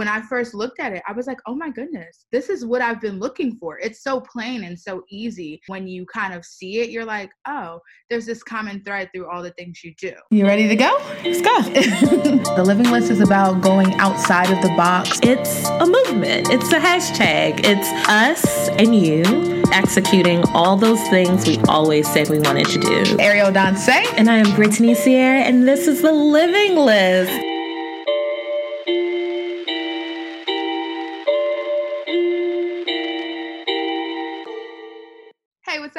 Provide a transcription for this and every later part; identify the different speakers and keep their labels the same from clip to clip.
Speaker 1: when I first looked at it, I was like, oh my goodness, this is what I've been looking for. It's so plain and so easy. When you kind of see it, you're like, oh, there's this common thread through all the things you do.
Speaker 2: You ready to go? Let's go. the living list is about going outside of the box.
Speaker 3: It's a movement, it's a hashtag. It's us and you executing all those things we always said we wanted to do.
Speaker 2: Ariel Danse.
Speaker 3: And I am Brittany Sierra, and this is the living list.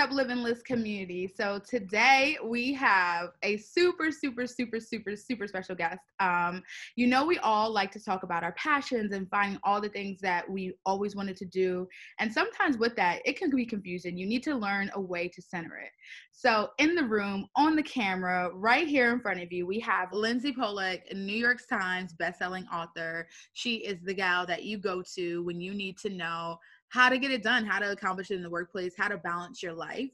Speaker 1: Up, Living List community? So today we have a super, super, super, super, super special guest. Um, you know, we all like to talk about our passions and finding all the things that we always wanted to do. And sometimes with that, it can be confusing. You need to learn a way to center it. So in the room, on the camera, right here in front of you, we have Lindsey Pollak, New York Times bestselling author. She is the gal that you go to when you need to know how to get it done, how to accomplish it in the workplace, how to balance your life.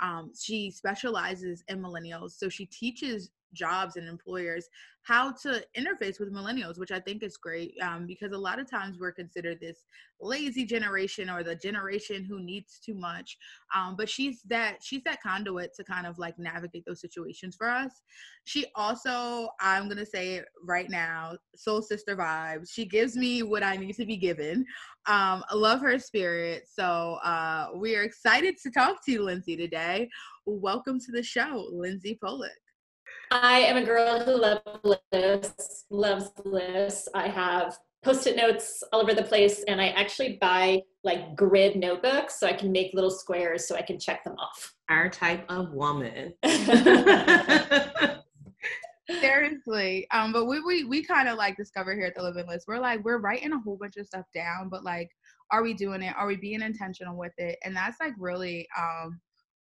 Speaker 1: Um, she specializes in millennials. So she teaches jobs and employers how to interface with millennials which i think is great um, because a lot of times we're considered this lazy generation or the generation who needs too much um, but she's that she's that conduit to kind of like navigate those situations for us. She also i'm gonna say it right now soul sister vibes. She gives me what i need to be given. Um, i love her spirit so uh, we are excited to talk to you lindsey today. Welcome to the show lindsey pollak
Speaker 4: I am a girl who loves lists, loves lists. I have post-it notes all over the place and I actually buy like grid notebooks so I can make little squares so I can check them off.
Speaker 3: Our type of woman.
Speaker 1: Seriously. Um, but we we we kind of like discover here at the Living List. We're like, we're writing a whole bunch of stuff down, but like, are we doing it? Are we being intentional with it? And that's like really um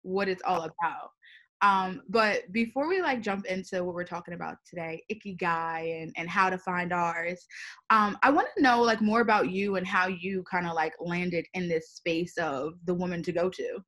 Speaker 1: what it's all about. Um, but before we like jump into what we're talking about today, ikigai and, and how to find ours, um, I want to know like more about you and how you kind of like landed in this space of the woman to go to.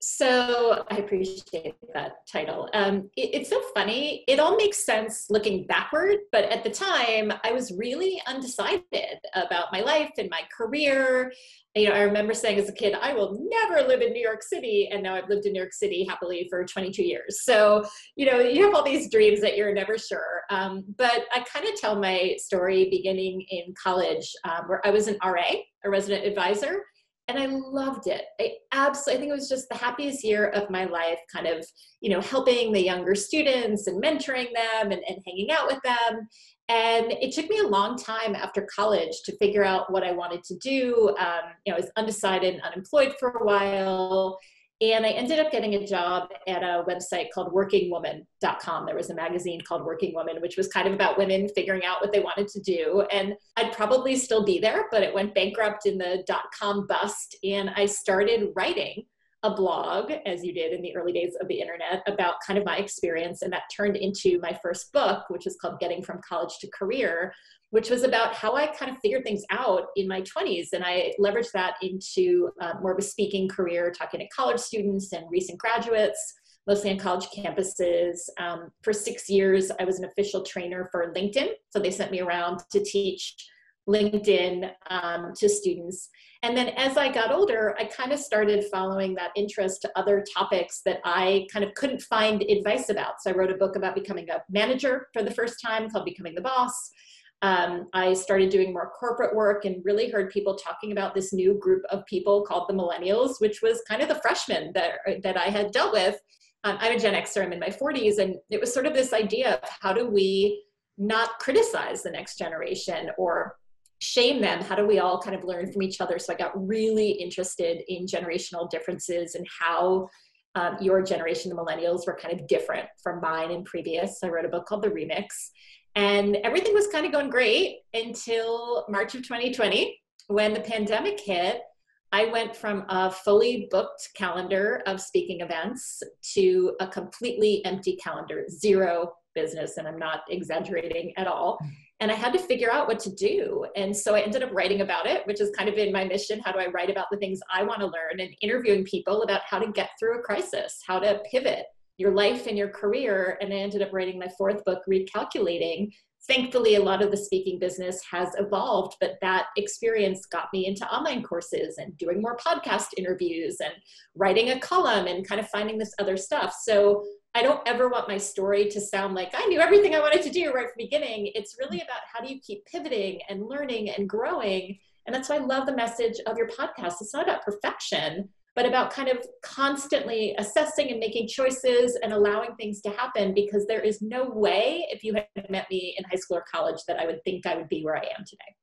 Speaker 4: So I appreciate that title. Um, it, it's so funny. It all makes sense looking backward, but at the time, I was really undecided about my life and my career. You know, I remember saying as a kid, "I will never live in New York City," and now I've lived in New York City happily for 22 years. So, you know, you have all these dreams that you're never sure. Um, but I kind of tell my story beginning in college, um, where I was an RA, a resident advisor and I loved it. I absolutely, I think it was just the happiest year of my life, kind of, you know, helping the younger students and mentoring them and, and hanging out with them. And it took me a long time after college to figure out what I wanted to do. Um, you know, I was undecided and unemployed for a while. And I ended up getting a job at a website called workingwoman.com. There was a magazine called Working Woman, which was kind of about women figuring out what they wanted to do. And I'd probably still be there, but it went bankrupt in the dot com bust. And I started writing a blog, as you did in the early days of the internet, about kind of my experience. And that turned into my first book, which is called Getting from College to Career, which was about how I kind of figured things out in my 20s. And I leveraged that into uh, more of a speaking career, talking to college students and recent graduates, mostly on college campuses. Um, for six years, I was an official trainer for LinkedIn. So they sent me around to teach LinkedIn um, to students. And then as I got older, I kind of started following that interest to other topics that I kind of couldn't find advice about. So I wrote a book about becoming a manager for the first time called Becoming the Boss. Um, I started doing more corporate work and really heard people talking about this new group of people called the millennials, which was kind of the freshmen that, that I had dealt with. Um, I'm a Gen Xer, I'm in my 40s, and it was sort of this idea of how do we not criticize the next generation or shame them? How do we all kind of learn from each other? So I got really interested in generational differences and how um, your generation, the millennials, were kind of different from mine and previous. I wrote a book called The Remix. And everything was kind of going great until March of 2020 when the pandemic hit. I went from a fully booked calendar of speaking events to a completely empty calendar, zero business, and I'm not exaggerating at all. And I had to figure out what to do. And so I ended up writing about it, which has kind of been my mission. How do I write about the things I want to learn and interviewing people about how to get through a crisis, how to pivot, your life and your career. And I ended up writing my fourth book, Recalculating, thankfully, a lot of the speaking business has evolved, but that experience got me into online courses and doing more podcast interviews and writing a column and kind of finding this other stuff. So I don't ever want my story to sound like I knew everything I wanted to do right from the beginning. It's really about how do you keep pivoting and learning and growing. And that's why I love the message of your podcast. It's not about perfection, but about kind of constantly assessing and making choices and allowing things to happen because there is no way if you had met me in high school or college that I would think I would be where I am today.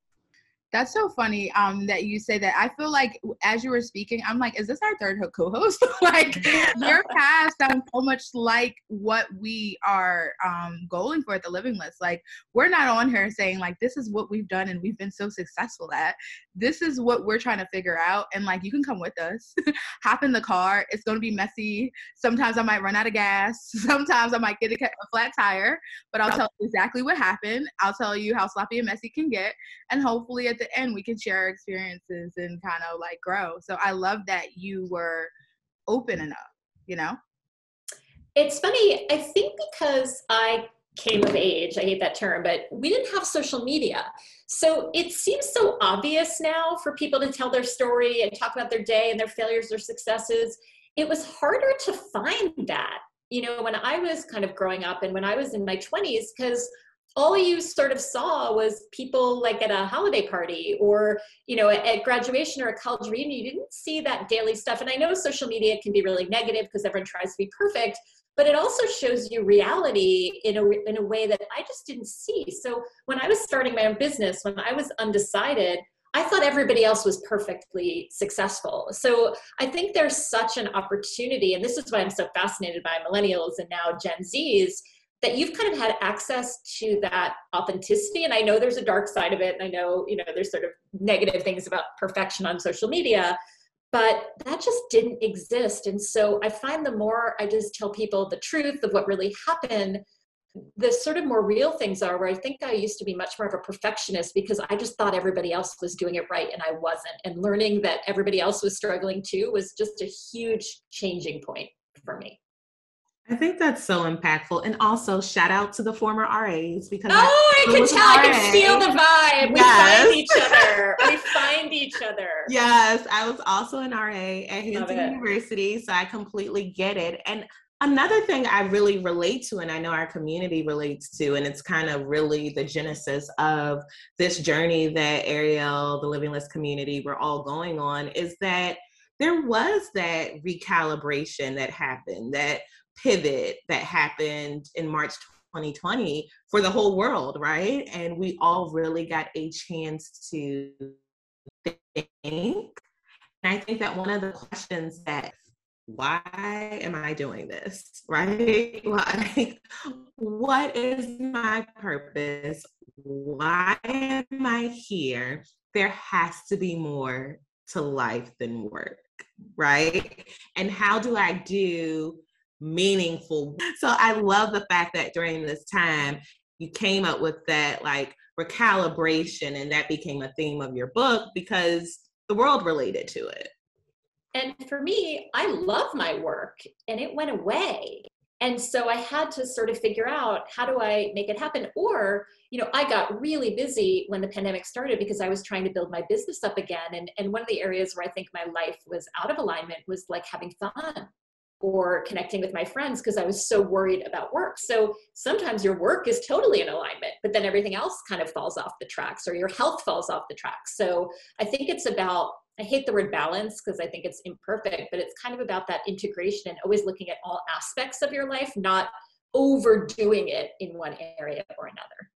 Speaker 1: That's so funny um, that you say that. I feel like as you were speaking, I'm like, is this our third co-host? like your past sounds so much like what we are um, going for at the Living List. Like we're not on here saying like this is what we've done and we've been so successful at. This is what we're trying to figure out. And like you can come with us, hop in the car. It's going to be messy. Sometimes I might run out of gas. Sometimes I might get a, a flat tire. But I'll tell you exactly what happened. I'll tell you how sloppy and messy can get, and hopefully at the the end we can share our experiences and kind of like grow. So i love that you were open enough you know?
Speaker 4: It's funny i think because i came of age i hate that term but we didn't have social media. So it seems so obvious now for people to tell their story and talk about their day and their failures or successes. It was harder to find that you know when i was kind of growing up and when i was in my 20s because all you sort of saw was people like at a holiday party or you know at graduation or a college reunion you didn't see that daily stuff. And i know social media can be really negative because everyone tries to be perfect but it also shows you reality in a, in a way that i just didn't see. So when i was starting my own business when i was undecided i thought everybody else was perfectly successful. So i think there's such an opportunity and this is why i'm so fascinated by millennials and now gen z's that you've kind of had access to that authenticity. And i know there's a dark side of it and i know you know there's sort of negative things about perfection on social media but that just didn't exist. And so i find the more i just tell people the truth of what really happened the sort of more real things are where i think i used to be much more of a perfectionist because i just thought everybody else was doing it right and i wasn't. And learning that everybody else was struggling too was just a huge changing point for me
Speaker 3: I think that's so impactful. And also shout out to the former RAs because
Speaker 4: Oh, I, I can tell, I can feel the vibe. Yes. We find each other. we find each other.
Speaker 3: Yes. I was also an RA at Hampton University. So I completely get it. And another thing I really relate to, and I know our community relates to, and it's kind of really the genesis of this journey that Ariel, the Living List community, we're all going on, is that there was that recalibration that happened that pivot that happened in March 2020 for the whole world, right? And we all really got a chance to think. And I think that one of the questions that why am I doing this? Right? Like, what is my purpose? Why am I here? There has to be more to life than work, right? And how do I do meaningful. So I love the fact that during this time you came up with that like recalibration and that became a theme of your book because the world related to it.
Speaker 4: And for me, I love my work and it went away. And so I had to sort of figure out how do I make it happen? Or, you know, I got really busy when the pandemic started because I was trying to build my business up again. And, and one of the areas where I think my life was out of alignment was like having fun or connecting with my friends because I was so worried about work. So sometimes your work is totally in alignment, but then everything else kind of falls off the tracks or your health falls off the tracks. So I think it's about, I hate the word balance because I think it's imperfect, but it's kind of about that integration and always looking at all aspects of your life, not overdoing it in one area or another.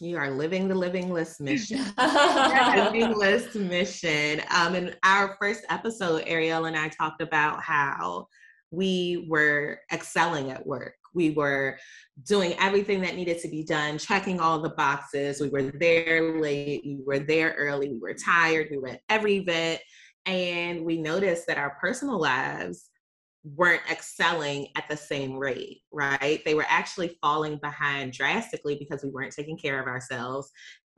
Speaker 3: You are living the living list mission. living list mission. Um, in our first episode, Ariel and I talked about how we were excelling at work. We were doing everything that needed to be done, checking all the boxes. We were there late, we were there early, we were tired, we were at every event. And we noticed that our personal lives weren't excelling at the same rate, right? They were actually falling behind drastically because we weren't taking care of ourselves.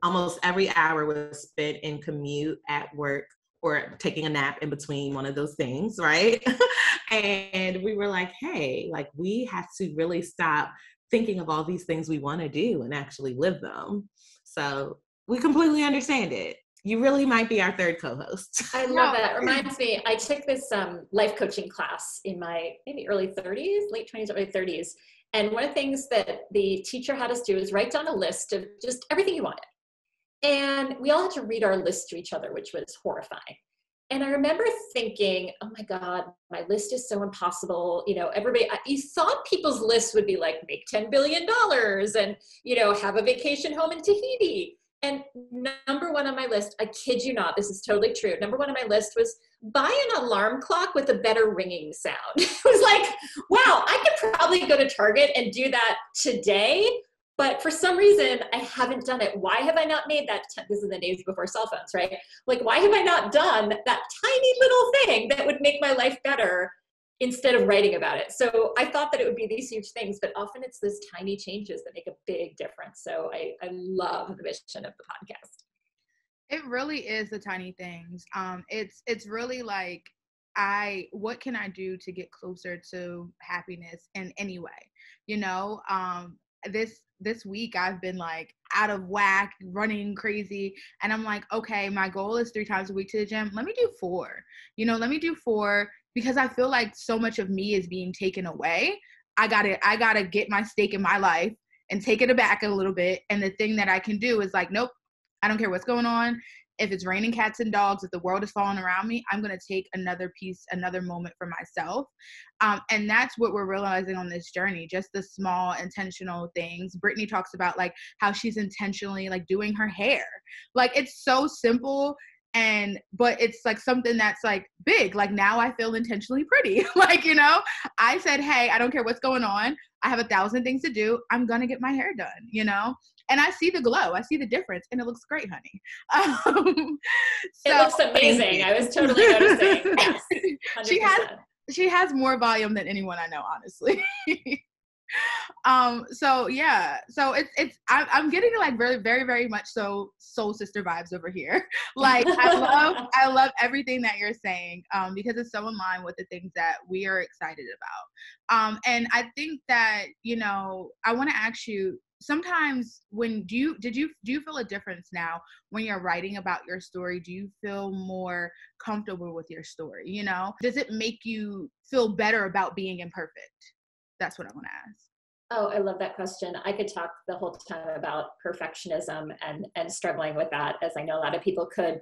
Speaker 3: Almost every hour was spent in commute at work or taking a nap in between one of those things, right? and we were like, hey, like we have to really stop thinking of all these things we want to do and actually live them. So we completely understand it. You really might be our third co-host.
Speaker 4: I love that. Reminds me, I took this um, life coaching class in my maybe early 30s, late 20s, early 30s. And one of the things that the teacher had us do is write down a list of just everything you wanted. And we all had to read our list to each other, which was horrifying. And I remember thinking, oh my God, my list is so impossible. You know, everybody, you thought people's lists would be like make $10 billion and, you know, have a vacation home in Tahiti. And number one on my list, I kid you not, this is totally true. Number one on my list was buy an alarm clock with a better ringing sound. it was like, wow, I could probably go to Target and do that today but for some reason, I haven't done it. Why have I not made that? This is the days before cell phones, right? Like, why have I not done that tiny little thing that would make my life better instead of writing about it? So I thought that it would be these huge things, but often it's those tiny changes that make a big difference. So I, I love the mission of the podcast.
Speaker 1: It really is the tiny things. Um, it's it's really like I what can I do to get closer to happiness in any way? You know, um, this this week I've been like out of whack, running crazy. And I'm like, okay, my goal is three times a week to the gym. Let me do four. You know, let me do four because I feel like so much of me is being taken away. I gotta, I gotta get my stake in my life and take it back a little bit. And the thing that I can do is like, nope, I don't care what's going on if it's raining cats and dogs, if the world is falling around me, I'm going to take another piece, another moment for myself. Um, and that's what we're realizing on this journey just the small intentional things. Brittany talks about like how she's intentionally like doing her hair. Like it's so simple and but it's like something that's like big like now i feel intentionally pretty like you know i said hey i don't care what's going on i have a thousand things to do i'm gonna get my hair done you know and I see the glow. I see the difference, and it looks great, honey.
Speaker 4: Um, so, it looks amazing. I was totally noticing. Yes,
Speaker 1: she has she has more volume than anyone I know, honestly. um so yeah so it's it's I'm, I'm getting like very very very much so soul sister vibes over here. Like i love i love everything that you're saying um because it's so in line with the things that we are excited about. Um and i think that you know i want to ask you sometimes when do you did you do you feel a difference now when you're writing about your story? Do you feel more comfortable with your story you know? Does it make you feel better about being imperfect that's what i want to ask
Speaker 4: Oh, I love that question. I could talk the whole time about perfectionism and, and struggling with that, as I know a lot of people could.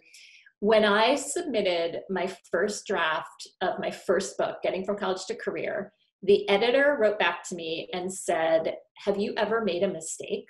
Speaker 4: When I submitted my first draft of my first book, Getting from College to Career, the editor wrote back to me and said, Have you ever made a mistake?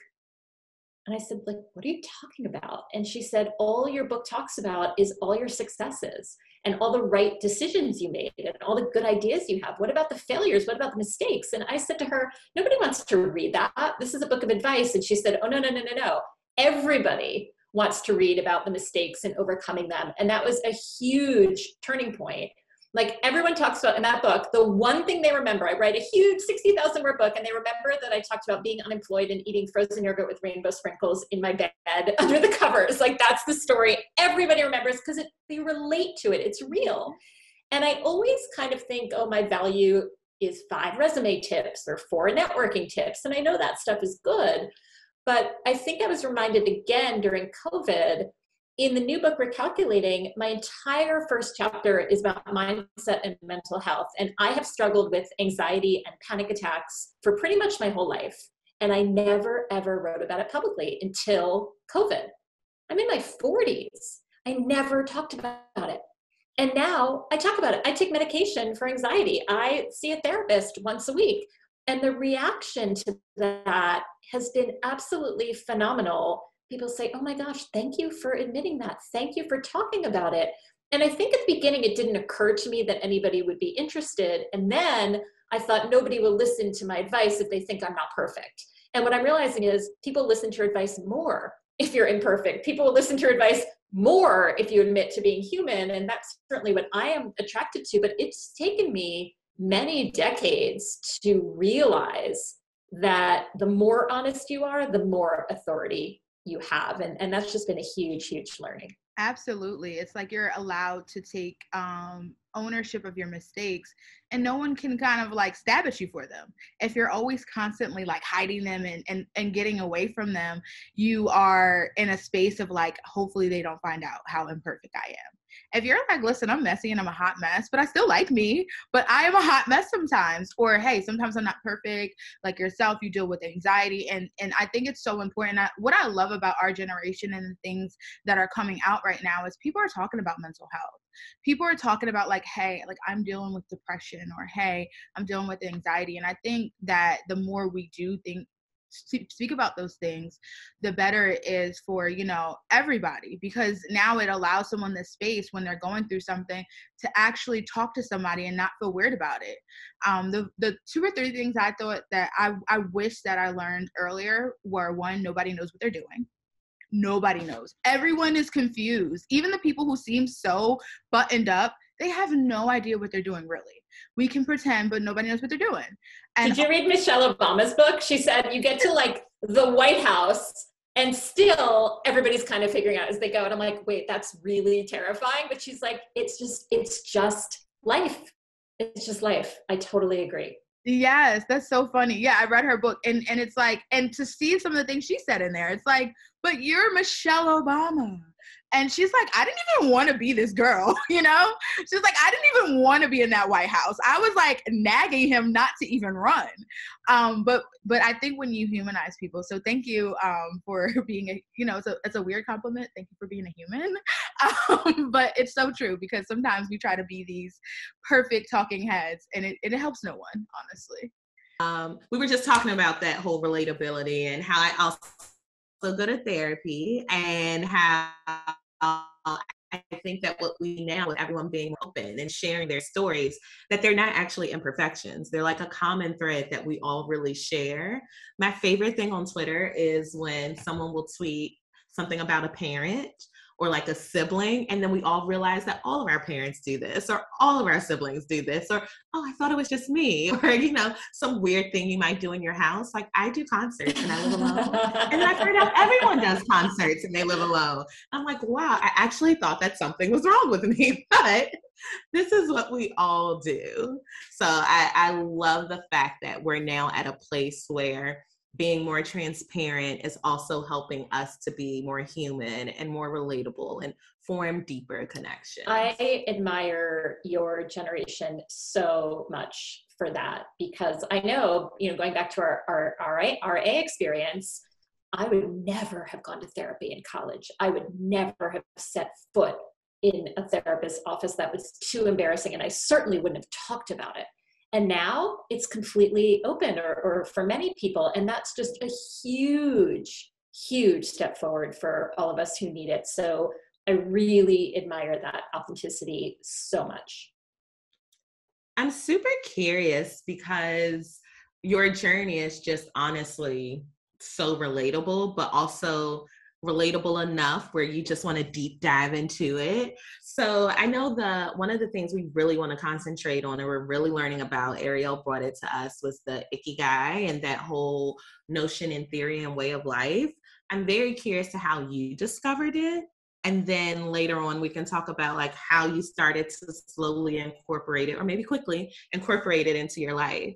Speaker 4: And I said, like, what are you talking about? And she said, all your book talks about is all your successes and all the right decisions you made and all the good ideas you have. What about the failures? What about the mistakes? And I said to her, nobody wants to read that. This is a book of advice. And she said, oh, no, no, no, no, no. Everybody wants to read about the mistakes and overcoming them. And that was a huge turning point like everyone talks about in that book, the one thing they remember, I write a huge 60,000 word book, and they remember that I talked about being unemployed and eating frozen yogurt with rainbow sprinkles in my bed under the covers. Like that's the story everybody remembers because they relate to it, it's real. And I always kind of think, oh, my value is five resume tips or four networking tips. And I know that stuff is good. But I think I was reminded again during COVID in the new book recalculating my entire first chapter is about mindset and mental health. And i have struggled with anxiety and panic attacks for pretty much my whole life. And i never ever wrote about it publicly until covid. I'm in my 40s i never talked about it. And now i talk about it. I take medication for anxiety. I see a therapist once a week. And the reaction to that has been absolutely phenomenal people say, Oh my gosh, thank you for admitting that. Thank you for talking about it. And I think at the beginning, it didn't occur to me that anybody would be interested. And then I thought nobody will listen to my advice if they think I'm not perfect. And what I'm realizing is people listen to your advice more if you're imperfect. People will listen to your advice more if you admit to being human. And that's certainly what I am attracted to. But it's taken me many decades to realize that the more honest you are, the more authority you have and, and that's just been a huge huge learning.
Speaker 1: Absolutely. It's like you're allowed to take um ownership of your mistakes and no one can kind of like stab at you for them. If you're always constantly like hiding them and, and and getting away from them you are in a space of like hopefully they don't find out how imperfect i am if you're like, listen, I'm messy and I'm a hot mess, but I still like me, but I am a hot mess sometimes. Or hey, sometimes I'm not perfect. Like yourself, you deal with anxiety. And and I think it's so important. I, what I love about our generation and the things that are coming out right now is people are talking about mental health. People are talking about like, hey, like I'm dealing with depression or hey, I'm dealing with anxiety. And I think that the more we do think speak about those things the better it is for you know everybody because now it allows someone the space when they're going through something to actually talk to somebody and not feel weird about it. Um the the two or three things i thought that i i wish that i learned earlier were one nobody knows what they're doing nobody knows everyone is confused even the people who seem so buttoned up they have no idea what they're doing really we can pretend, but nobody knows what they're doing.
Speaker 4: And Did you read Michelle Obama's book? She said you get to like the White House and still everybody's kind of figuring out as they go. And I'm like, wait, that's really terrifying. But she's like, it's just, it's just life. It's just life. I totally agree.
Speaker 1: Yes, that's so funny. Yeah, I read her book and and it's like and to see some of the things she said in there, it's like, but you're Michelle Obama. And she's like, I didn't even want to be this girl, you know? She's like, I didn't even want to be in that White House. I was like nagging him not to even run. Um, but but I think when you humanize people, so thank you um, for being a, you know, it's a, it's a weird compliment. Thank you for being a human. Um, but it's so true because sometimes we try to be these perfect talking heads and it, it helps no one, honestly.
Speaker 3: Um, we were just talking about that whole relatability and how I also go to therapy and how uh, I think that what we now with everyone being open and sharing their stories, that they're not actually imperfections. They're like a common thread that we all really share. My favorite thing on Twitter is when someone will tweet something about a parent or like a sibling and then we all realize that all of our parents do this or all of our siblings do this or oh i thought it was just me or you know some weird thing you might do in your house. Like i do concerts and i live alone and then i find out everyone does concerts and they live alone. I'm like wow i actually thought that something was wrong with me but this is what we all do. So I, I love the fact that we're now at a place where being more transparent is also helping us to be more human and more relatable and form deeper connections.
Speaker 4: I admire your generation so much for that because I know, you know, going back to our, our, our RA experience, I would never have gone to therapy in college. I would never have set foot in a therapist's office. That was too embarrassing. And I certainly wouldn't have talked about it. And now it's completely open, or, or for many people. And that's just a huge, huge step forward for all of us who need it. So I really admire that authenticity so much.
Speaker 3: I'm super curious because your journey is just honestly so relatable, but also relatable enough where you just want to deep dive into it. So I know the one of the things we really want to concentrate on and we're really learning about, Ariel brought it to us, was the ikigai and that whole notion and theory and way of life. I'm very curious to how you discovered it. And then later on, we can talk about like how you started to slowly incorporate it, or maybe quickly incorporate it into your life.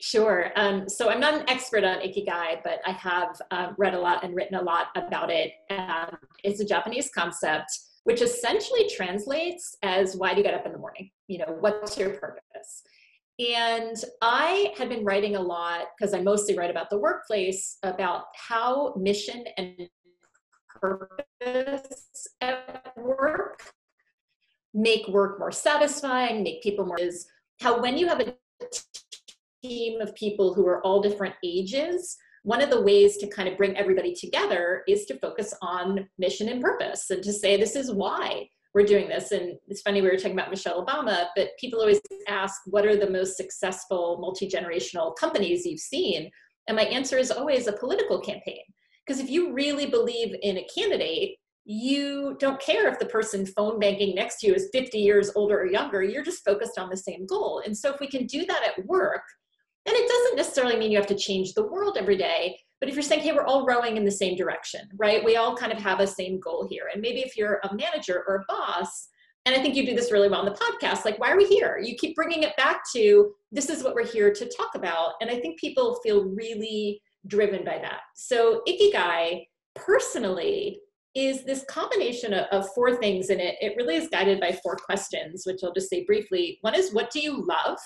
Speaker 4: Sure. Um, so I'm not an expert on Ikigai, but I have um, read a lot and written a lot about it. Um, it's a Japanese concept, which essentially translates as why do you get up in the morning? You know, what's your purpose? And I had been writing a lot because I mostly write about the workplace about how mission and purpose at work make work more satisfying, make people more is how when you have a team of people who are all different ages, one of the ways to kind of bring everybody together is to focus on mission and purpose and to say, this is why we're doing this. And it's funny, we were talking about Michelle Obama, but people always ask, what are the most successful multi generational companies you've seen? And my answer is always a political campaign. Because if you really believe in a candidate, you don't care if the person phone banking next to you is 50 years older or younger, you're just focused on the same goal. And so if we can do that at work, and it doesn't necessarily mean you have to change the world every day, but if you're saying, hey, we're all rowing in the same direction, right? We all kind of have a same goal here. And maybe if you're a manager or a boss, And I think you do this really well on the podcast. Like, why are we here? You keep bringing it back to this is what we're here to talk about. And I think people feel really driven by that. So, Ikigai, personally, is this combination of, four things and it, it really is guided by four questions which i'll just say briefly one is what do you love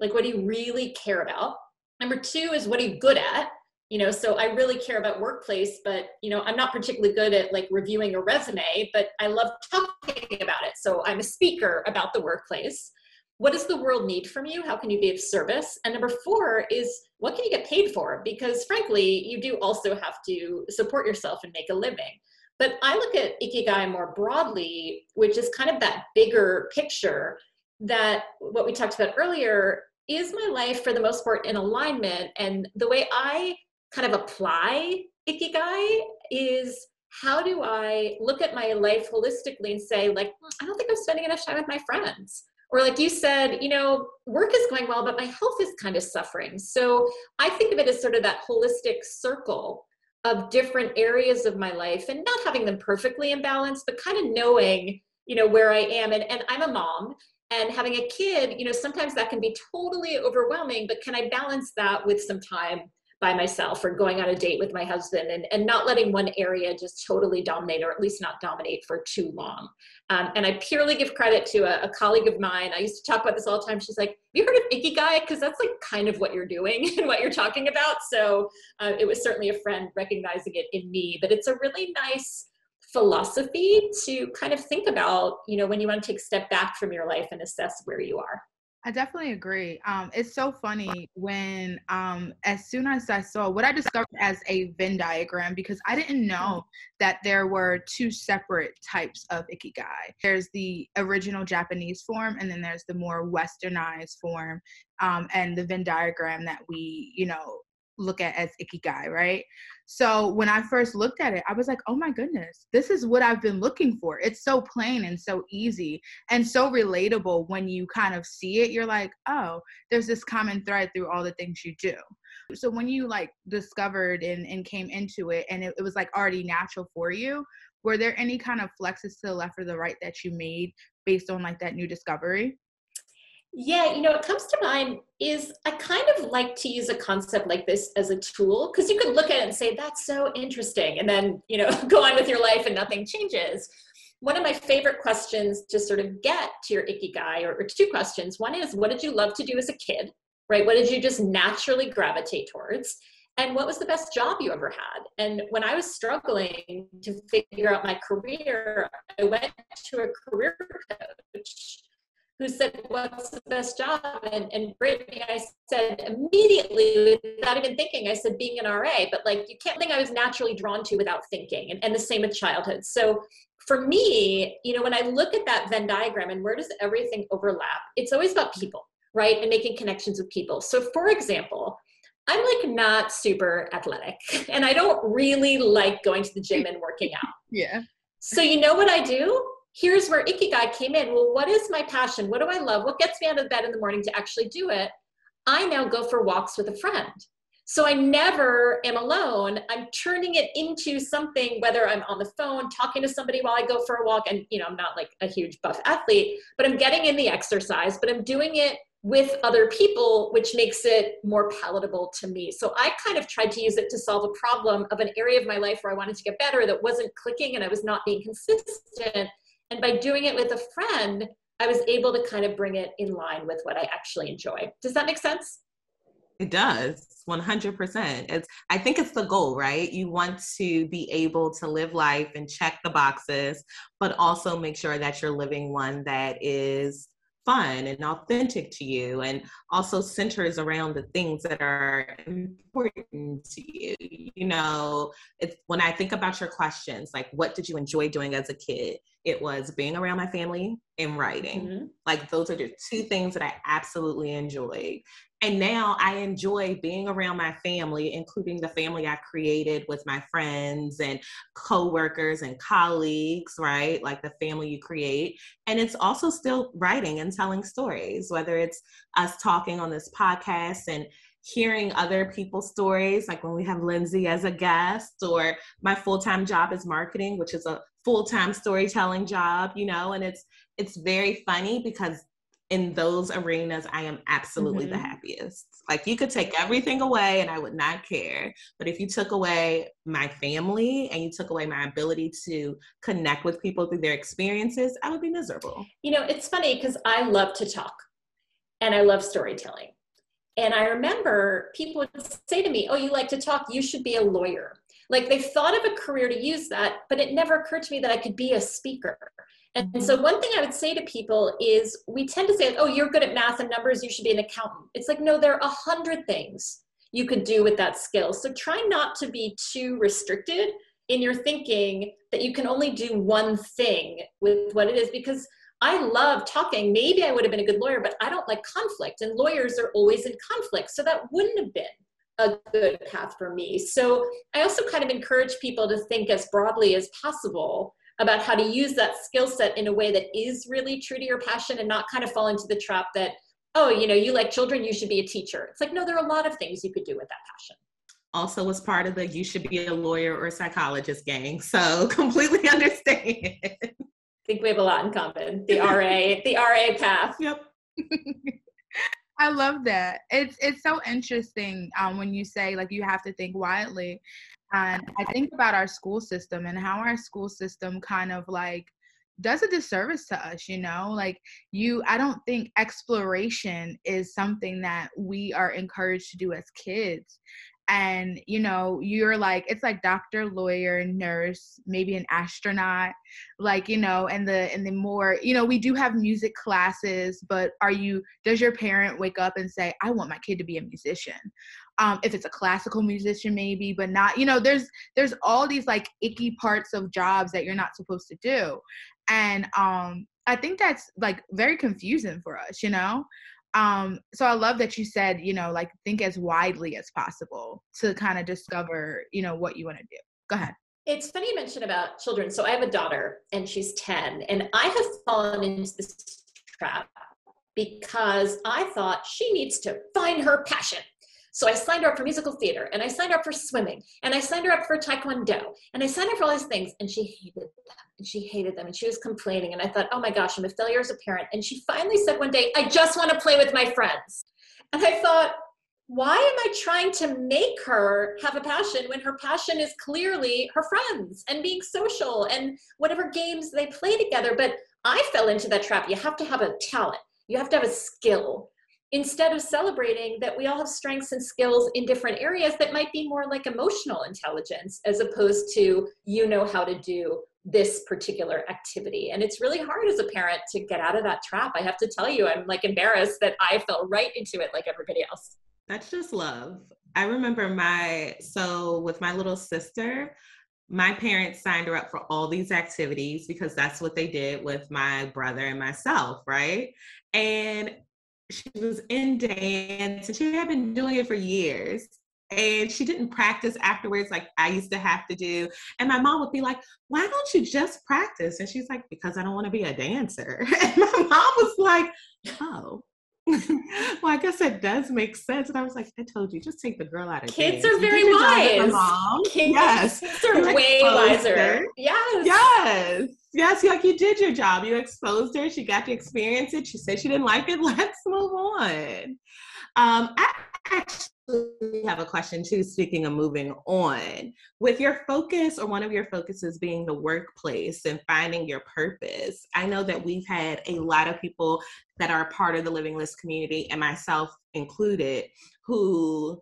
Speaker 4: like what do you really care about? Number two is what are you good at? You know so i really care about workplace but you know i'm not particularly good at like reviewing a resume but i love talking about it. So i'm a speaker about the workplace. What does the world need from you? How can you be of service? And number four is what can you get paid for? Because frankly you do also have to support yourself and make a living. But I look at Ikigai more broadly, which is kind of that bigger picture that what we talked about earlier is my life for the most part in alignment. And the way I kind of apply Ikigai is how do I look at my life holistically and say, like, hmm, I don't think I'm spending enough time with my friends. Or, like you said, you know, work is going well, but my health is kind of suffering. So I think of it as sort of that holistic circle of different areas of my life and not having them perfectly in balance, but kind of knowing, you know, where I am. And, and I'm a mom and having a kid, you know, sometimes that can be totally overwhelming, but can I balance that with some time by myself or going on a date with my husband and, and not letting one area just totally dominate or at least not dominate for too long. Um, and I purely give credit to a, a, colleague of mine. I used to talk about this all the time. She's like, Have you heard of Ikigai? Because that's like kind of what you're doing and what you're talking about. So uh, it was certainly a friend recognizing it in me, but it's a really nice philosophy to kind of think about, you know, when you want to take a step back from your life and assess where you are.
Speaker 1: I definitely agree. Um, it's so funny when, um, as soon as I saw what I discovered as a Venn diagram, because I didn't know that there were two separate types of ikigai. There's the original Japanese form, and then there's the more westernized form, um, and the Venn diagram that we, you know, look at as ikigai, right? So when I first looked at it, I was like, oh my goodness, this is what I've been looking for. It's so plain and so easy and so relatable when you kind of see it. You're like, oh, there's this common thread through all the things you do. So when you like discovered and, and came into it and it, it was like already natural for you, were there any kind of flexes to the left or the right that you made based on like that new discovery?
Speaker 4: Yeah, you know, what comes to mind is I kind of like to use a concept like this as a tool because you can look at it and say, that's so interesting, and then, you know, go on with your life and nothing changes. One of my favorite questions to sort of get to your ikigai, or, or two questions. One is, what did you love to do as a kid, right? What did you just naturally gravitate towards? And what was the best job you ever had? And when I was struggling to figure out my career, I went to a career coach who said, What's the best job? And, and Brittany, I said immediately, without even thinking, I said, Being an RA. But like, you can't think I was naturally drawn to without thinking. And, and the same with childhood. So for me, you know, when I look at that Venn diagram and where does everything overlap, it's always about people, right? And making connections with people. So for example, I'm like not super athletic and I don't really like going to the gym and working out.
Speaker 1: Yeah.
Speaker 4: So you know what I do? Here's where Ikigai came in. Well, what is my passion? What do I love? What gets me out of bed in the morning to actually do it? I now go for walks with a friend. So I never am alone. I'm turning it into something, whether I'm on the phone talking to somebody while I go for a walk. And, you know, I'm not like a huge buff athlete, but I'm getting in the exercise, but I'm doing it with other people, which makes it more palatable to me. So I kind of tried to use it to solve a problem of an area of my life where I wanted to get better that wasn't clicking and I was not being consistent. And by doing it with a friend, I was able to kind of bring it in line with what I actually enjoy. Does that make sense?
Speaker 3: It does. 100%. It's I think it's the goal, right? You want to be able to live life and check the boxes, but also make sure that you're living one that is fun and authentic to you and also centers around the things that are important to you you know it's when i think about your questions like what did you enjoy doing as a kid it was being around my family and writing mm-hmm. like those are the two things that i absolutely enjoyed and now I enjoy being around my family, including the family I created with my friends and coworkers and colleagues, right? Like the family you create. And it's also still writing and telling stories, whether it's us talking on this podcast and hearing other people's stories, like when we have Lindsey as a guest, or my full time job is marketing, which is a full time storytelling job, you know, and it's it's very funny because in those arenas, I am absolutely mm-hmm. the happiest. Like you could take everything away and I would not care. But if you took away my family and you took away my ability to connect with people through their experiences, I would be miserable.
Speaker 4: You know, it's funny because I love to talk and I love storytelling. And I remember people would say to me, Oh, you like to talk, you should be a lawyer. Like they thought of a career to use that, but it never occurred to me that I could be a speaker. And mm-hmm. so one thing I would say to people is we tend to say, oh, you're good at math and numbers, you should be an accountant. It's like, no, there are a hundred things you could do with that skill. So try not to be too restricted in your thinking that you can only do one thing with what it is because I love talking. Maybe I would have been a good lawyer, but I don't like conflict, and lawyers are always in conflict. So that wouldn't have been a good path for me. So I also kind of encourage people to think as broadly as possible about how to use that skill set in a way that is really true to your passion and not kind of fall into the trap that, oh, you know, you like children, you should be a teacher. It's like, no, there are a lot of things you could do with that passion.
Speaker 3: Also was part of the you should be a lawyer or a psychologist gang. So completely understand.
Speaker 4: Think we have a lot in common. The RA, the RA path.
Speaker 3: Yep.
Speaker 1: I love that. It's it's so interesting um, when you say like you have to think widely, and I think about our school system and how our school system kind of like does a disservice to us, you know? Like you I don't think exploration is something that we are encouraged to do as kids and you know you're like it's like doctor lawyer nurse maybe an astronaut like you know and the and the more you know we do have music classes but are you does your parent wake up and say i want my kid to be a musician um if it's a classical musician maybe but not you know there's there's all these like icky parts of jobs that you're not supposed to do and um i think that's like very confusing for us you know um so i love that you said you know like think as widely as possible to kind of discover you know what you want to do. Go ahead.
Speaker 4: It's funny you mentioned about children. So i have a daughter and she's 10 and i have fallen into this trap because i thought she needs to find her passion so I signed her up for musical theater and I signed her up for swimming and I signed her up for taekwondo and I signed her up for all these things and she hated them and she hated them and she was complaining and I thought, oh my gosh, I'm a failure as a parent. And she finally said one day, I just want to play with my friends. And I thought, why am I trying to make her have a passion when her passion is clearly her friends and being social and whatever games they play together? But I fell into that trap. You have to have a talent, you have to have a skill instead of celebrating that we all have strengths and skills in different areas that might be more like emotional intelligence as opposed to you know how to do this particular activity. And it's really hard as a parent to get out of that trap. I have to tell you i'm like embarrassed that i fell right into it like everybody else.
Speaker 3: That's just love. I remember my so with my little sister my parents signed her up for all these activities because that's what they did with my brother and myself, right? And she was in dance and she had been doing it for years and she didn't practice afterwards like I used to have to do. And my mom would be like, Why don't you just practice? And she's like, Because I don't want to be a dancer. And my mom was like, Oh. well, I guess it does make sense. And I was like, I told you, just take the girl out of
Speaker 4: kids
Speaker 3: dance.
Speaker 4: are very wise. Mom. Kids,
Speaker 3: yes,
Speaker 4: kids are way wiser. Yes,
Speaker 3: yes, yes. Like you did your job. You exposed her. She got to experience it. She said she didn't like it. Let's move on. Um, I actually have a question too. Speaking of moving on, with your focus or one of your focuses being the workplace and finding your purpose, I know that we've had a lot of people that are part of the Living List community, and myself included, who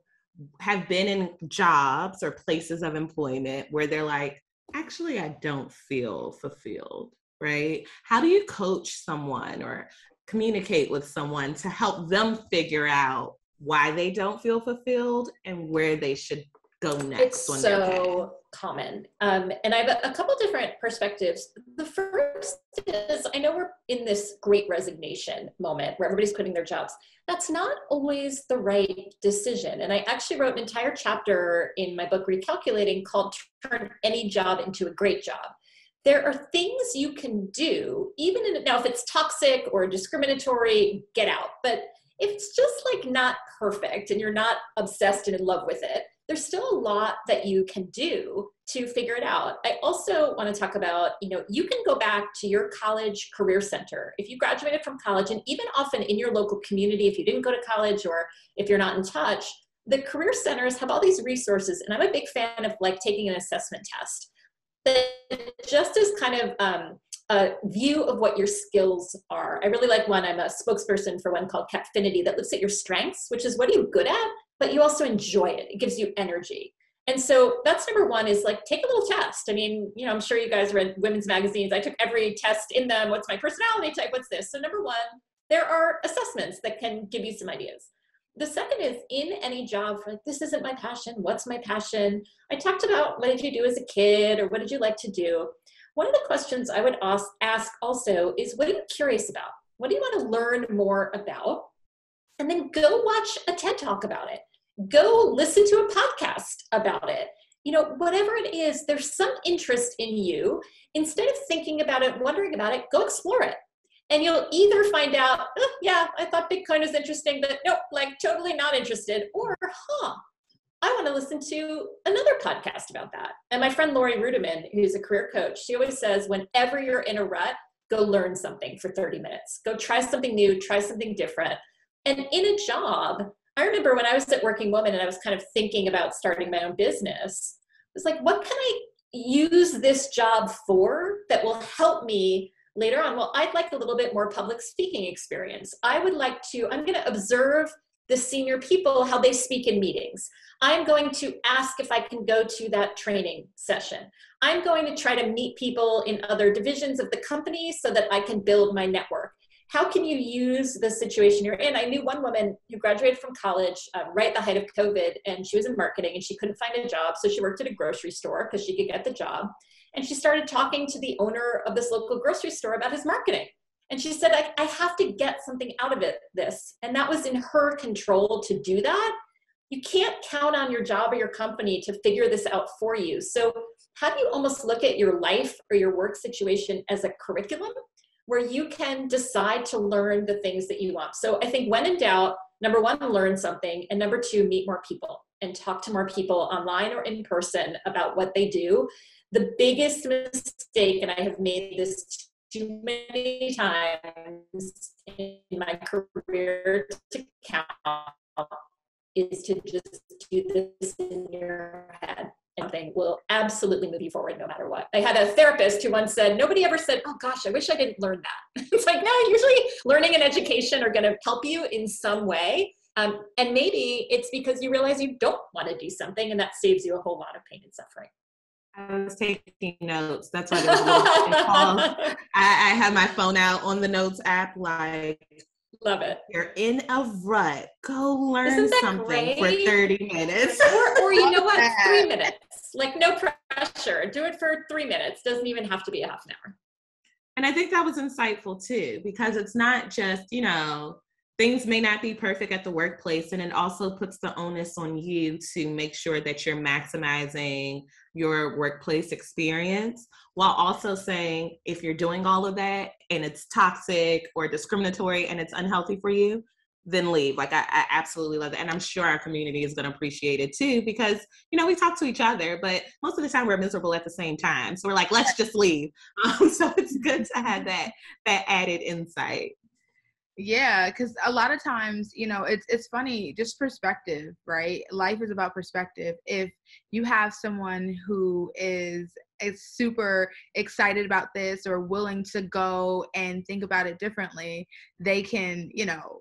Speaker 3: have been in jobs or places of employment where they're like, actually, I don't feel fulfilled right? How do you coach someone or communicate with someone to help them figure out why they don't feel fulfilled and where they should go next.
Speaker 4: It's so common. Um, and I have a, a, couple different perspectives. The first is I know we're in this great resignation moment where everybody's quitting their jobs. That's not always the right decision. And I actually wrote an entire chapter in my book, Recalculating, called Turn Any Job into a Great Job there are things you can do, even in, now if it's toxic or discriminatory, get out. But if it's just like not perfect and you're not obsessed and in love with it, there's still a lot that you can do to figure it out. I also want to talk about, you know, you can go back to your college career center. If you graduated from college and even often in your local community, if you didn't go to college or if you're not in touch, the career centers have all these resources. And I'm a big fan of like taking an assessment test just as kind of um, a view of what your skills are. I really like one. I'm a spokesperson for one called Cappfinity that looks at your strengths, which is what are you good at, but you also enjoy it. It gives you energy. And so that's number one is like take a little test. I mean, you know, I'm sure you guys read women's magazines. I took every test in them. What's my personality type? What's this? So number one, there are assessments that can give you some ideas. The second is in any job like, this isn't my passion. What's my passion? I talked about what did you do as a kid or what did you like to do? One of the questions I would ask also is what are you curious about? What do you want to learn more about? And then go watch a TED talk about it. Go listen to a podcast about it. You know, whatever it is, there's some interest in you. Instead of thinking about it, wondering about it, go explore it. And you'll either find out, oh, yeah, I thought Bitcoin was interesting, but nope, like totally not interested, or, huh, I want to listen to another podcast about that. And my friend Laurie Ruettimann, who's a career coach, she always says, whenever you're in a rut, go learn something for 30 minutes. Go try something new, try something different. And in a job, I remember when I was at Working Woman and I was kind of thinking about starting my own business, I was like, what can I use this job for that will help me later on? Well, I'd like a little bit more public speaking experience. I would like to, I'm going to observe the senior people how they speak in meetings. I'm going to ask if I can go to that training session. I'm going to try to meet people in other divisions of the company so that I can build my network. How can you use the situation you're in? I knew one woman who graduated from college um, right at the height of COVID, and she was in marketing and she couldn't find a job. So she worked at a grocery store because she could get the job. And she started talking to the owner of this local grocery store about his marketing. And she said, I, I have to get something out of it, this. And that was in her control to do that. You can't count on your job or your company to figure this out for you. So, how do you almost look at your life or your work situation as a curriculum where you can decide to learn the things that you want? So, I think when in doubt, number one, learn something. And number two, meet more people and talk to more people online or in person about what they do. The biggest mistake, and I have made this too many times in my career to count is to just do this in your head. Something will absolutely move you forward no matter what. I had a therapist who once said, Nobody ever said, Oh gosh, I wish I didn't learn that. it's like, no, usually learning and education are going to help you in some way. Um, and maybe it's because you realize you don't want to do something and that saves you a whole lot of pain and suffering.
Speaker 3: I was taking notes. That's why there's I, I have my phone out on the notes app. Like,
Speaker 4: love it.
Speaker 3: You're in a rut. Go learn something great? for 30 minutes.
Speaker 4: Or, or you know what? Three minutes. Like, no pressure. Do it for three minutes. Doesn't even have to be a half an hour.
Speaker 3: And I think that was insightful too, because it's not just, you know, things may not be perfect at the workplace and it also puts the onus on you to make sure that you're maximizing your workplace experience while also saying if you're doing all of that and it's toxic or discriminatory and it's unhealthy for you then leave. Like I, I absolutely love that. And i'm sure our community is going to appreciate it too because you know we talk to each other but most of the time we're miserable at the same time. So we're like let's just leave. Um, so it's good to have that that added insight
Speaker 1: yeah because a lot of times you know it's it's funny just perspective right? Life is about perspective. If you have someone who is is super excited about this or willing to go and think about it differently they can you know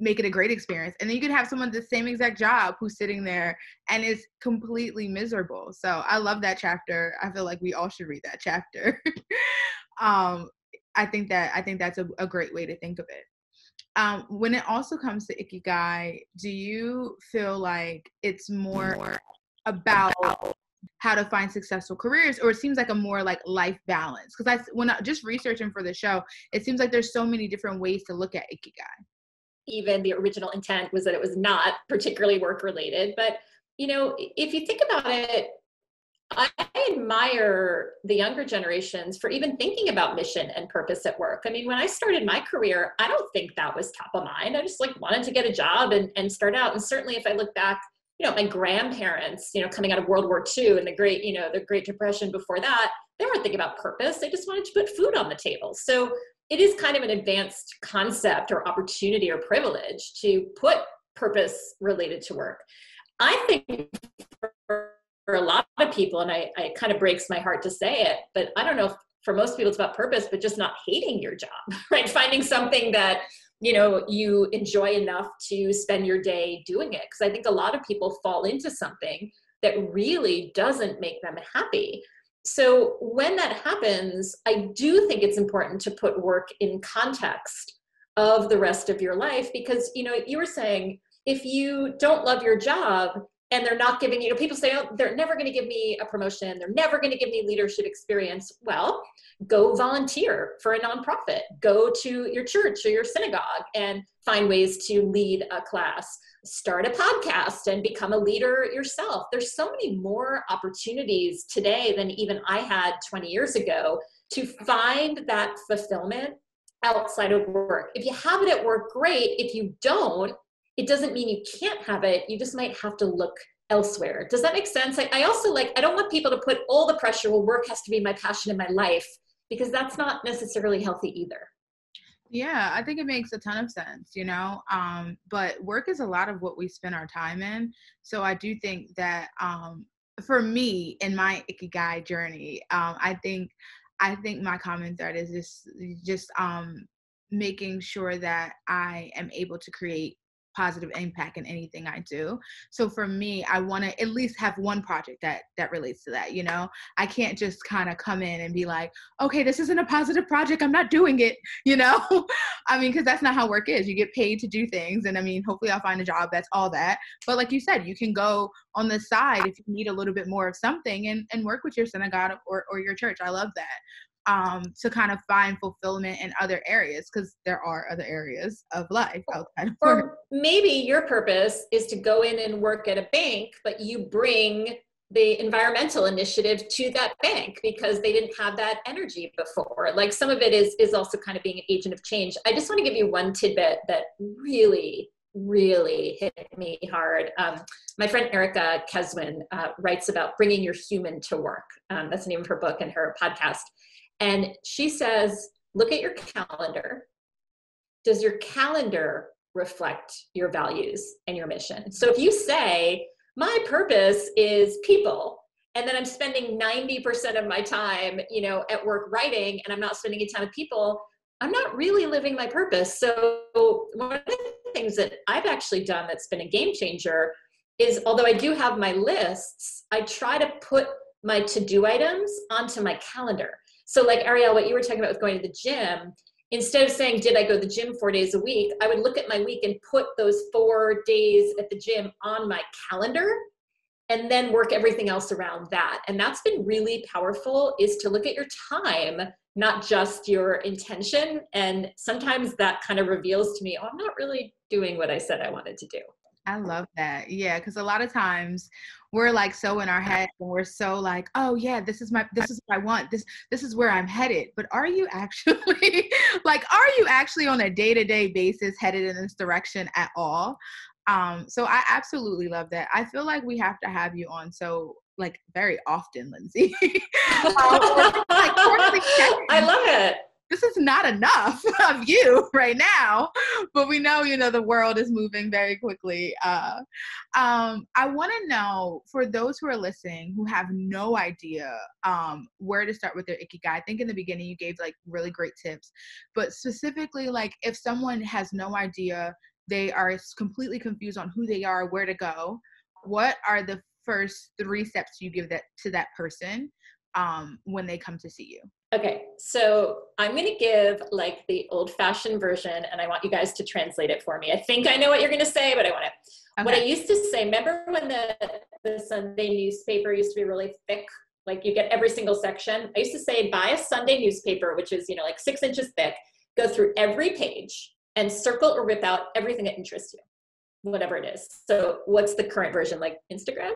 Speaker 1: make it a great experience. And then you could have someone the same exact job who's sitting there and is completely miserable. So i love that chapter. I feel like we all should read that chapter. Um i think that i think that's a, a great way to think of it um, when it also comes to ikigai, do you feel like it's more about how to find successful careers, or it seems like a more like life balance? Because I, when I, just researching for the show, it seems like there's so many different ways to look at ikigai.
Speaker 4: Even the original intent was that it was not particularly work related, but you know, if you think about it, I admire the younger generations for even thinking about mission and purpose at work. I mean, when I started my career, I don't think that was top of mind. I just like wanted to get a job and, and start out. And certainly if I look back, you know, my grandparents, you know, coming out of World War II and the great, you know, the Great Depression before that, they weren't thinking about purpose. They just wanted to put food on the table. So it is kind of an advanced concept or opportunity or privilege to put purpose related to work. I think for, a lot of people, and I, I, it kind of breaks my heart to say it, but I don't know if for most people it's about purpose, but just not hating your job, right? Finding something that you know you enjoy enough to spend your day doing it. Because I think a lot of people fall into something that really doesn't make them happy so when that happens, I do think it's important to put work in context of the rest of your life because you know you were saying if you don't love your job and they're not giving you know people say oh they're never going to give me a promotion they're never going to give me leadership experience well go volunteer for a nonprofit go to your church or your synagogue and find ways to lead a class start a podcast and become a leader yourself. There's so many more opportunities today than even I had 20 years ago to find that fulfillment outside of work. If you have it at work, great. If you don't, it doesn't mean you can't have it. You just might have to look elsewhere. Does that make sense? I, I also like, I don't want people to put all the pressure, well, work has to be my passion in my life, because that's not necessarily healthy either.
Speaker 1: Yeah, I think it makes a ton of sense, you know. Um, but work is a lot of what we spend our time in. So I do think that um, for me in my ikigai journey, um, I think I think my common thread is just just um, making sure that I am able to create positive impact in anything I do. So for me, I want to at least have one project that that relates to that, you know? I can't just kind of come in and be like, "Okay, this isn't a positive project. I'm not doing it." You know? I mean, cuz that's not how work is. You get paid to do things and I mean, hopefully I'll find a job that's all that. But like you said, you can go on the side if you need a little bit more of something and and work with your synagogue or or your church. I love that um, to kind of find fulfillment in other areas because there are other areas of life outside of work.
Speaker 4: Or maybe your purpose is to go in and work at a bank, but you bring the environmental initiative to that bank because they didn't have that energy before. Like some of it is is also kind of being an agent of change. I just want to give you one tidbit that really really hit me hard. Um, my friend Erica Keswin uh, writes about bringing your human to work. Um, that's the name of her book and her podcast. And she says, look at your calendar. Does your calendar reflect your values and your mission? So if you say, my purpose is people, and then I'm spending 90% of my time, you know, at work writing, and I'm not spending any time with people, I'm not really living my purpose. So one of the things that I've actually done that's been a game changer is although I do have my lists, I try to put my to-do items onto my calendar. So, like Ariel, what you were talking about with going to the gym, instead of saying, Did I go to the gym four days a week? I would look at my week and put those four days at the gym on my calendar and then work everything else around that. And that's been really powerful is to look at your time, not just your intention. And sometimes that kind of reveals to me, oh, I'm not really doing what I said I wanted to do.
Speaker 1: I love that. Yeah, because a lot of times we're like so in our head and we're so like, oh yeah, this is my this is what I want. This this is where I'm headed. But are you actually like are you actually on a day-to-day basis headed in this direction at all? Um, so I absolutely love that. I feel like we have to have you on so like very often, Lindsey. um,
Speaker 4: like, I love it
Speaker 1: this is not enough of you right now but we know you know the world is moving very quickly uh, um, i want to know for those who are listening who have no idea um, where to start with their ikigai i think in the beginning you gave like really great tips but specifically like if someone has no idea they are completely confused on who they are where to go what are the first three steps you give that to that person um, when they come to see you
Speaker 4: Okay, so I'm going to give like the old fashioned version and I want you guys to translate it for me. I think I know what you're going to say, but I want to. Okay. What I used to say, remember when the, the Sunday newspaper used to be really thick? Like you get every single section. I used to say, buy a Sunday newspaper, which is, you know, like six inches thick, go through every page and circle or rip out everything that interests you, whatever it is. So what's the current version? Like Instagram?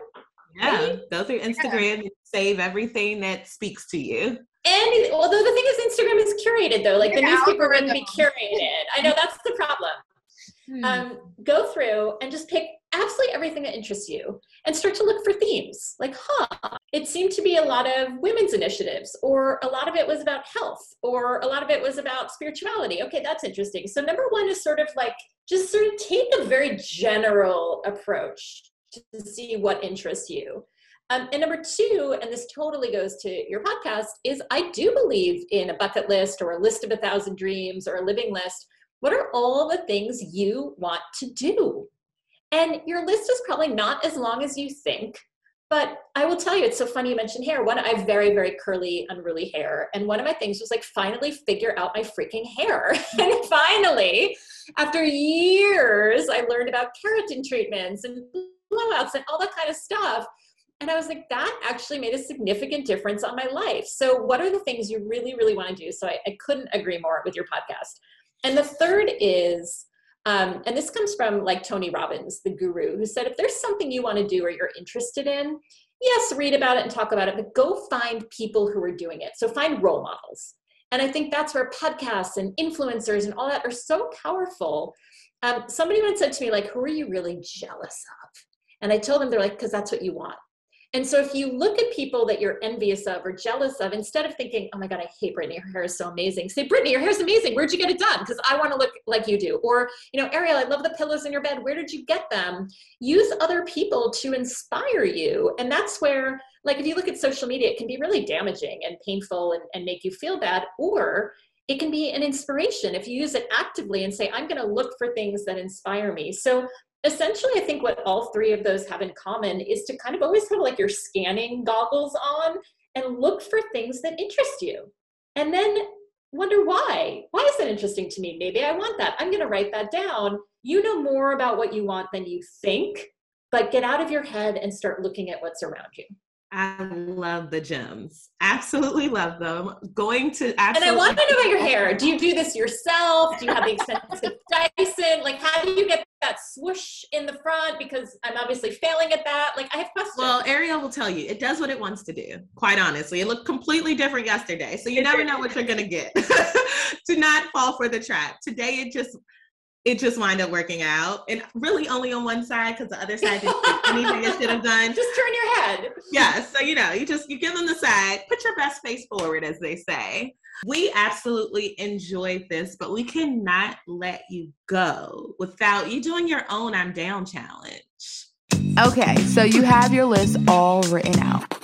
Speaker 3: Yeah, go through Instagram yeah. and save everything that speaks to you.
Speaker 4: And although the thing is, Instagram is curated though, like the newspaper wouldn't be curated. I know that's the problem. Hmm. Um, go through and just pick absolutely everything that interests you and start to look for themes. Like, huh, it seemed to be a lot of women's initiatives, or a lot of it was about health, or a lot of it was about spirituality. Okay, that's interesting. So, number one is sort of like just sort of take a very general approach to see what interests you. Um, and number two, and this totally goes to your podcast, is I do believe in a bucket list or a list of a thousand dreams or a living list. What are all the things you want to do? And your list is probably not as long as you think, but I will tell you, it's so funny you mentioned hair. One, I have very, very curly, unruly hair. And one of my things was like, finally figure out my freaking hair. and finally, after years, I learned about keratin treatments and blowouts and all that kind of stuff. And I was like, that actually made a significant difference on my life. So, what are the things you really, really want to do? So, I, I couldn't agree more with your podcast. And the third is, um, and this comes from like Tony Robbins, the guru, who said, if there's something you want to do or you're interested in, yes, read about it and talk about it, but go find people who are doing it. So, find role models. And I think that's where podcasts and influencers and all that are so powerful. Um, somebody once said to me, like, who are you really jealous of? And I told them, they're like, because that's what you want. And so if you look at people that you're envious of or jealous of, instead of thinking, oh my God, I hate Brittany, her hair is so amazing, say, Brittany, your hair is amazing. Where'd you get it done? Because I want to look like you do. Or, you know, Ariel, I love the pillows in your bed. Where did you get them? Use other people to inspire you. And that's where, like, if you look at social media, it can be really damaging and painful and, and make you feel bad. Or it can be an inspiration if you use it actively and say, I'm going to look for things that inspire me. So essentially, I think what all three of those have in common is to kind of always have like your scanning goggles on and look for things that interest you. And then wonder why. Why is that interesting to me? Maybe I want that. I'm going to write that down. You know more about what you want than you think, but get out of your head and start looking at what's around you.
Speaker 3: I love the gems. Absolutely love them. Going to
Speaker 4: absolutely. And I want to know about your hair. Do you do this yourself? Do you have the expensive Dyson? Like, how do you get that swoosh in the front? Because I'm obviously failing at that. Like, I have questions.
Speaker 3: Well, Ariel will tell you it does what it wants to do. Quite honestly, it looked completely different yesterday, so you never know what you're gonna get. do not fall for the trap. Today, it just it just wind up working out. And really only on one side because the other side didn't do anything it should have done.
Speaker 4: Just turn your head.
Speaker 3: Yeah so you know you just you give them the side put your best face forward as they say. We absolutely enjoyed this but we cannot let you go without you doing your own i'm down challenge.
Speaker 2: Okay so you have your list all written out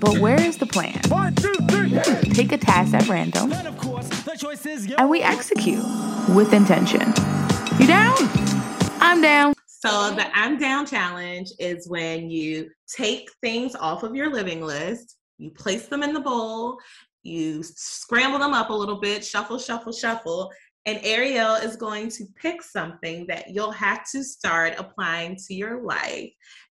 Speaker 2: but where is the plan? One, two, three. Pick a task at random, and we execute with intention. You down? I'm down.
Speaker 3: So the I'm down challenge is when you take things off of your living list, you place them in the bowl, you scramble them up a little bit, shuffle, shuffle, shuffle, and Ariel is going to pick something that you'll have to start applying to your life.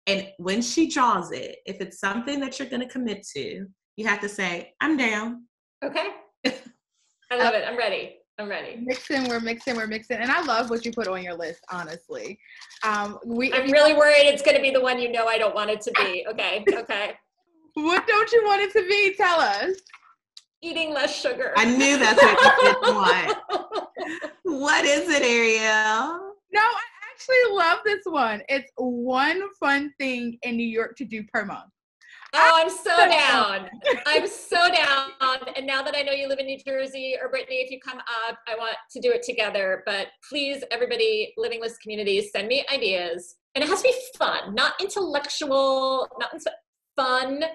Speaker 3: And when she draws it, if it's something that you're going to commit to, you have to say, I'm down.
Speaker 4: Okay. I love it. I'm ready. I'm ready.
Speaker 1: Mixing, we're mixing, we're mixing. And I love what you put on your list, honestly. Um, we,
Speaker 4: I'm really worried it's going to be the one you know I don't want it to be. Okay. Okay.
Speaker 1: what don't you want it to be? Tell us.
Speaker 4: Eating less sugar.
Speaker 3: I knew that's what you didn't want. what is it, Ariel?
Speaker 1: No, I actually love this one. It's one fun thing in New York to do per month.
Speaker 4: Oh, I'm so down. I'm so down. And now that I know you live in New Jersey or Brittany, if you come up, I want to do it together. But please, everybody, Living List communities, send me ideas. And it has to be fun, not intellectual, not fun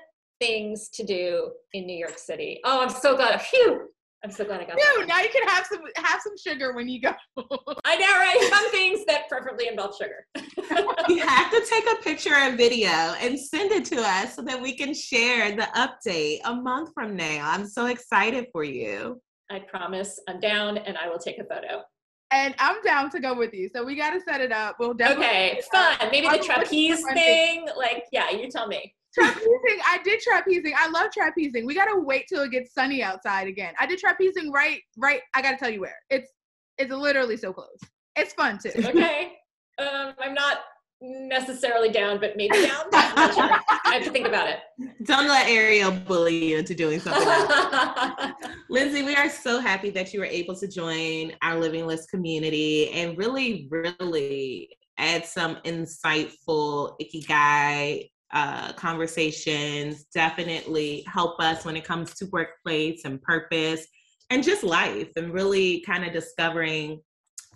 Speaker 4: things to do in New York City. Oh, I'm so glad. Phew. I'm so glad I got
Speaker 1: Dude, now you can have some have some sugar when you go.
Speaker 4: I know, right? Fun things that preferably involve sugar.
Speaker 3: you have to take a picture and video and send it to us so that we can share the update a month from now. I'm so excited for you.
Speaker 4: I promise I'm down and I will take a photo.
Speaker 1: And I'm down to go with you. So we got to set it up. We'll
Speaker 4: definitely. Okay, fun. Maybe the trapeze thing. Like, yeah, you tell me.
Speaker 1: Trapezing, I did trapezing. I love trapezing. We gotta wait till it gets sunny outside again. I did trapezing right, right. I gotta tell you where. It's it's literally so close. It's fun too.
Speaker 4: Okay. Um, I'm not necessarily down, but maybe down. Sure. I have to think about it.
Speaker 3: Don't let Ariel bully you into doing something else. Lindsey, we are so happy that you were able to join our Living List community and really, really add some insightful ikigai uh, conversations. Definitely help us when it comes to workplace and purpose and just life and really kind of discovering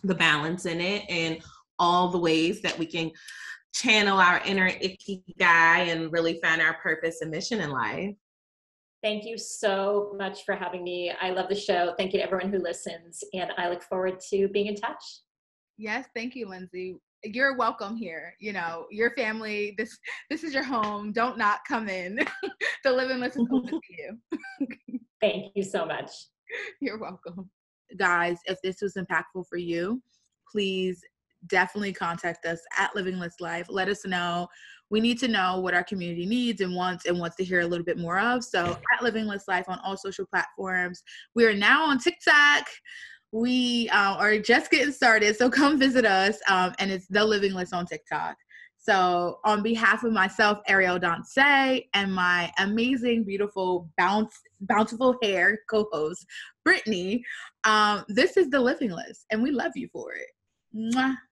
Speaker 3: the balance in it and all the ways that we can channel our inner icky guy and really find our purpose and mission in life.
Speaker 4: Thank you so much for having me. I love the show. Thank you to everyone who listens, and I look forward to being in touch.
Speaker 1: Yes, thank you, Lindsey. You're welcome here. You know, your family. This this is your home. Don't not come in. the living list is open to you.
Speaker 4: thank you so much.
Speaker 1: You're welcome, guys. If this was impactful for you, please definitely contact us at Living List Life. Let us know. We need to know what our community needs and wants and wants to hear a little bit more of. So at Living List Life on all social platforms. We are now on TikTok. We uh, are just getting started, so come visit us. Um, and it's the Living List on TikTok. So, on behalf of myself, Ariel Dance, and my amazing, beautiful, bounce, bountiful hair co-host, Brittany, um, this is the Living List, and we love you for it. Mwah.